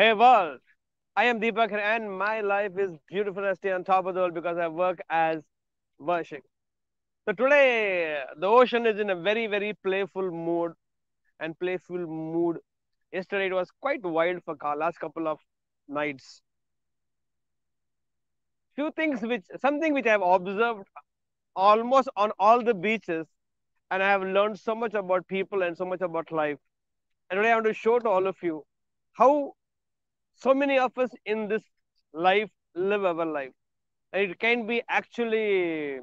Hey world, I am Deepak and my life is beautiful I stay on top of the world because I work as Varshik. So today the ocean is in a very very playful mood and playful mood. Yesterday it was quite wild for last couple of nights. Few things which something which I have observed almost on all the beaches and I have learned so much about people and so much about life. And today I want to show to all of you how so many of us in this life live our life. It can be actually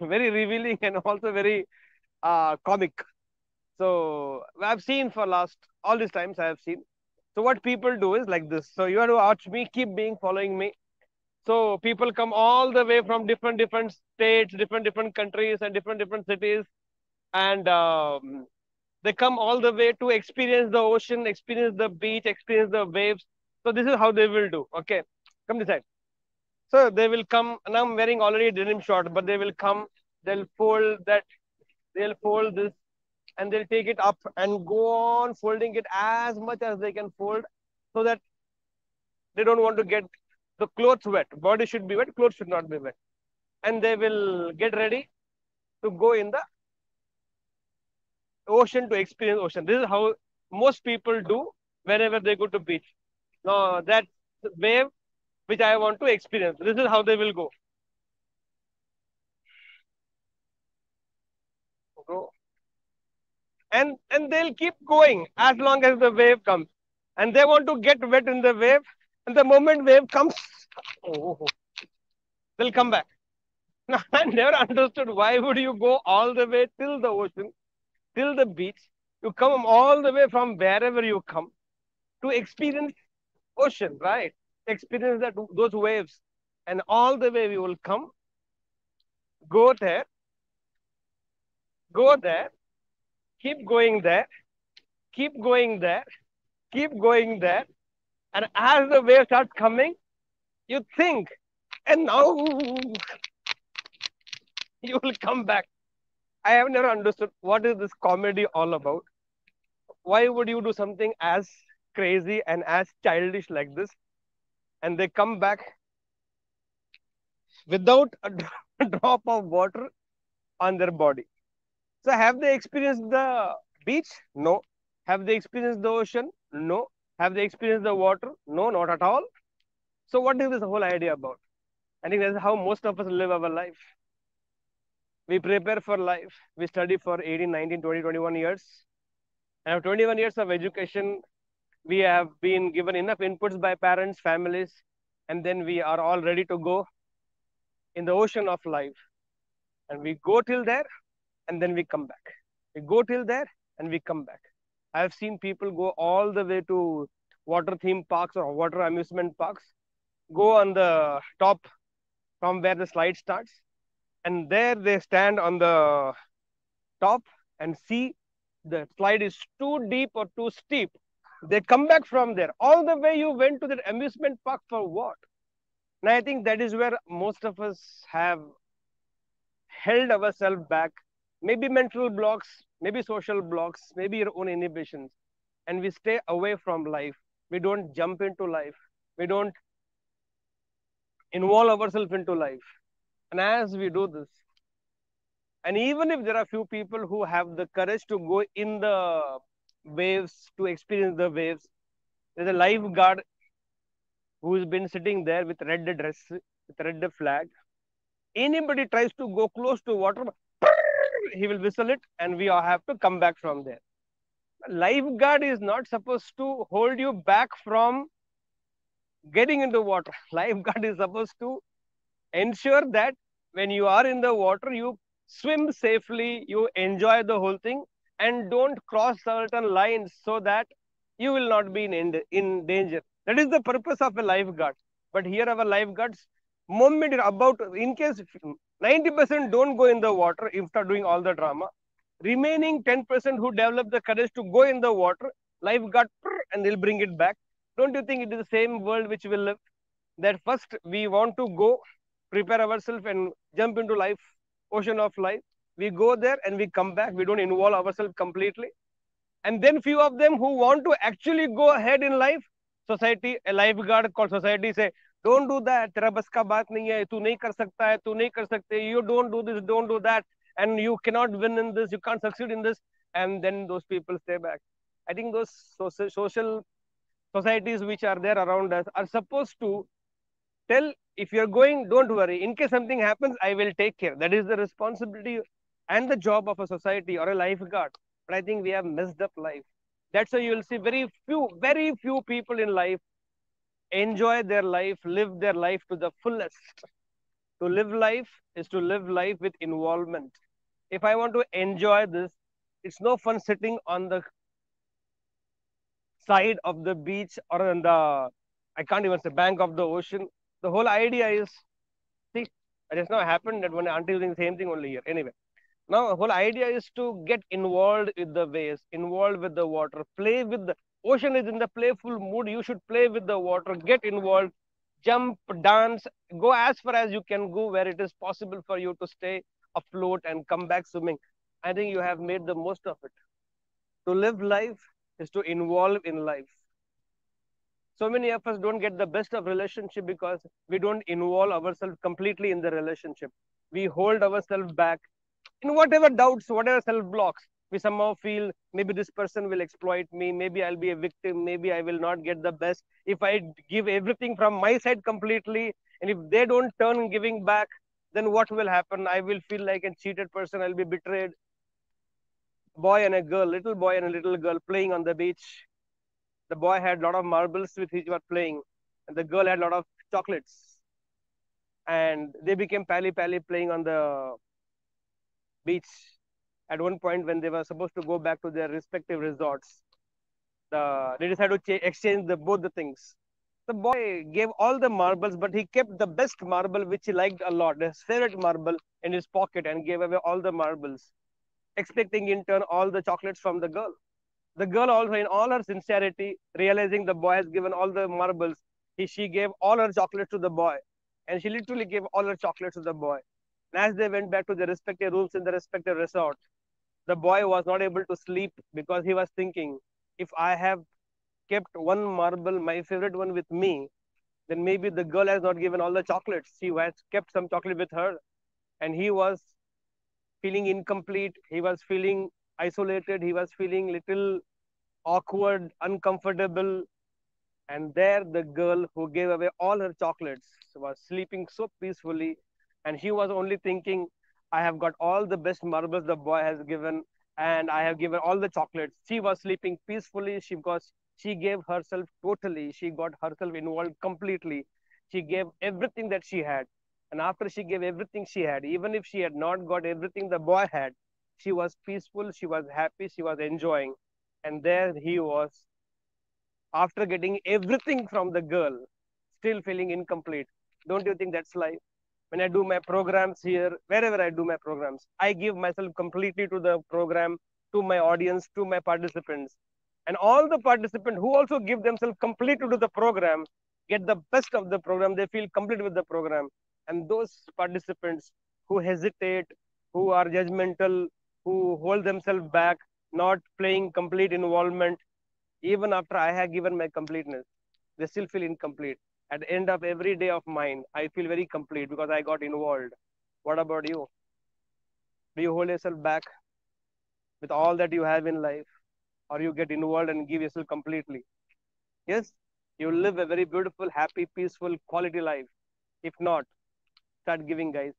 very revealing and also very uh, comic. So I've seen for last all these times I have seen. So what people do is like this. So you have to watch me, keep being following me. So people come all the way from different different states, different different countries, and different different cities, and um, they come all the way to experience the ocean, experience the beach, experience the waves. So this is how they will do. Okay, come this side. So they will come, and I'm wearing already denim short, but they will come. They'll fold that. They'll fold this, and they'll take it up and go on folding it as much as they can fold, so that they don't want to get the clothes wet. Body should be wet. Clothes should not be wet. And they will get ready to go in the ocean to experience ocean. This is how most people do whenever they go to beach. Now that wave which I want to experience. This is how they will go. Go. And and they'll keep going as long as the wave comes. And they want to get wet in the wave. And the moment wave comes, oh, they'll come back. Now, I never understood why would you go all the way till the ocean till the beach. You come all the way from wherever you come to experience ocean, right? Experience that those waves. And all the way we will come, go there, go there, keep going there, keep going there, keep going there. And as the wave starts coming, you think, and now you will come back. I have never understood what is this comedy all about. Why would you do something as crazy and as childish like this? And they come back without a drop of water on their body. So have they experienced the beach? No. Have they experienced the ocean? No. Have they experienced the water? No, not at all. So what is this whole idea about? I think that's how most of us live our life we prepare for life. We study for 18, 19, 20, 21 years. And after 21 years of education, we have been given enough inputs by parents, families, and then we are all ready to go in the ocean of life. And we go till there, and then we come back. We go till there, and we come back. I have seen people go all the way to water theme parks or water amusement parks, go on the top from where the slide starts, and there they stand on the top and see the slide is too deep or too steep. They come back from there. All the way you went to the amusement park for what? And I think that is where most of us have held ourselves back. Maybe mental blocks, maybe social blocks, maybe your own inhibitions. And we stay away from life. We don't jump into life. We don't involve ourselves into life. And as we do this, and even if there are few people who have the courage to go in the waves, to experience the waves, there's a lifeguard who's been sitting there with red dress, with red flag. Anybody tries to go close to water, he will whistle it, and we all have to come back from there. Lifeguard is not supposed to hold you back from getting into water. Lifeguard is supposed to ensure that when you are in the water, you swim safely, you enjoy the whole thing, and don't cross certain lines so that you will not be in, in danger. That is the purpose of a lifeguard. But here our lifeguards, moment about, in case 90% don't go in the water after doing all the drama, remaining 10% who develop the courage to go in the water, lifeguard, and they'll bring it back. Don't you think it is the same world which will live? That first we want to go prepare ourselves and jump into life, ocean of life we go there and we come back. We don't involve ourselves completely. And then few of them who want to actually go ahead in life society a lifeguard called society say don't do that. tera ka baat nahi hai tu nahi kar sakta hai tu nahi kar sakte you don't do this. Don't do that. And you cannot win in this. You can't succeed in this. And then those people stay back. I think those social, social societies which are there around us are supposed to tell if you're going don't worry. In case something happens i will take care. That is the responsibility and the job of a society or a lifeguard. But I think we have messed up life. That's why you will see very few, very few people in life enjoy their life, live their life to the fullest. To live life is to live life with involvement. If I want to enjoy this, it's no fun sitting on the side of the beach or on the, I can't even say bank of the ocean. The whole idea is, see, it has not happened that one auntie doing the same thing only here. Anyway, now the whole idea is to get involved with the waves, involved with the water, play with the ocean is in the playful mood. You should play with the water, get involved, jump, dance, go as far as you can go where it is possible for you to stay afloat and come back swimming. I think you have made the most of it. To live life is to involve in life. So many of us don't get the best of relationship because we don't involve ourselves completely in the relationship. We hold ourselves back in whatever doubts, whatever self blocks. We somehow feel maybe this person will exploit me, maybe I'll be a victim, maybe I will not get the best. If I give everything from my side completely, and if they don't turn giving back, then what will happen? I will feel like a cheated person, I'll be betrayed. Boy and a girl, little boy and a little girl playing on the beach. The boy had a lot of marbles with which he was playing, and the girl had a lot of chocolates. And they became pally pally playing on the beach at one point when they were supposed to go back to their respective resorts. The, they decided to exchange the, both the things. The boy gave all the marbles, but he kept the best marble, which he liked a lot, his favorite marble, in his pocket and gave away all the marbles, expecting in turn all the chocolates from the girl. The girl also, in all her sincerity, realizing the boy has given all the marbles, he, she gave all her chocolates to the boy. And she literally gave all her chocolates to the boy. And as they went back to their respective rooms in the respective resort, the boy was not able to sleep because he was thinking, if I have kept one marble, my favorite one with me, then maybe the girl has not given all the chocolates. She has kept some chocolate with her. And he was feeling incomplete. He was feeling isolated. He was feeling little awkward, uncomfortable. And there the girl who gave away all her chocolates was sleeping so peacefully. And he was only thinking, I have got all the best marbles the boy has given, and I have given all the chocolates. She was sleeping peacefully she, because she gave herself totally. She got herself involved completely. She gave everything that she had. And after she gave everything she had, even if she had not got everything the boy had, she was peaceful, she was happy, she was enjoying. And there he was, after getting everything from the girl, still feeling incomplete. Don't you think that's life? When I do my programs here, wherever I do my programs, I give myself completely to the program, to my audience, to my participants. And all the participants who also give themselves completely to the program get the best of the program. They feel complete with the program. And those participants who hesitate, who are judgmental, who hold themselves back, not playing complete involvement, even after I have given my completeness, they still feel incomplete at the end of every day of mine, I feel very complete because I got involved. What about you? Do you hold yourself back with all that you have in life? Or you get involved and give yourself completely? Yes, you live a very beautiful, happy, peaceful, quality life. If not, start giving, guys.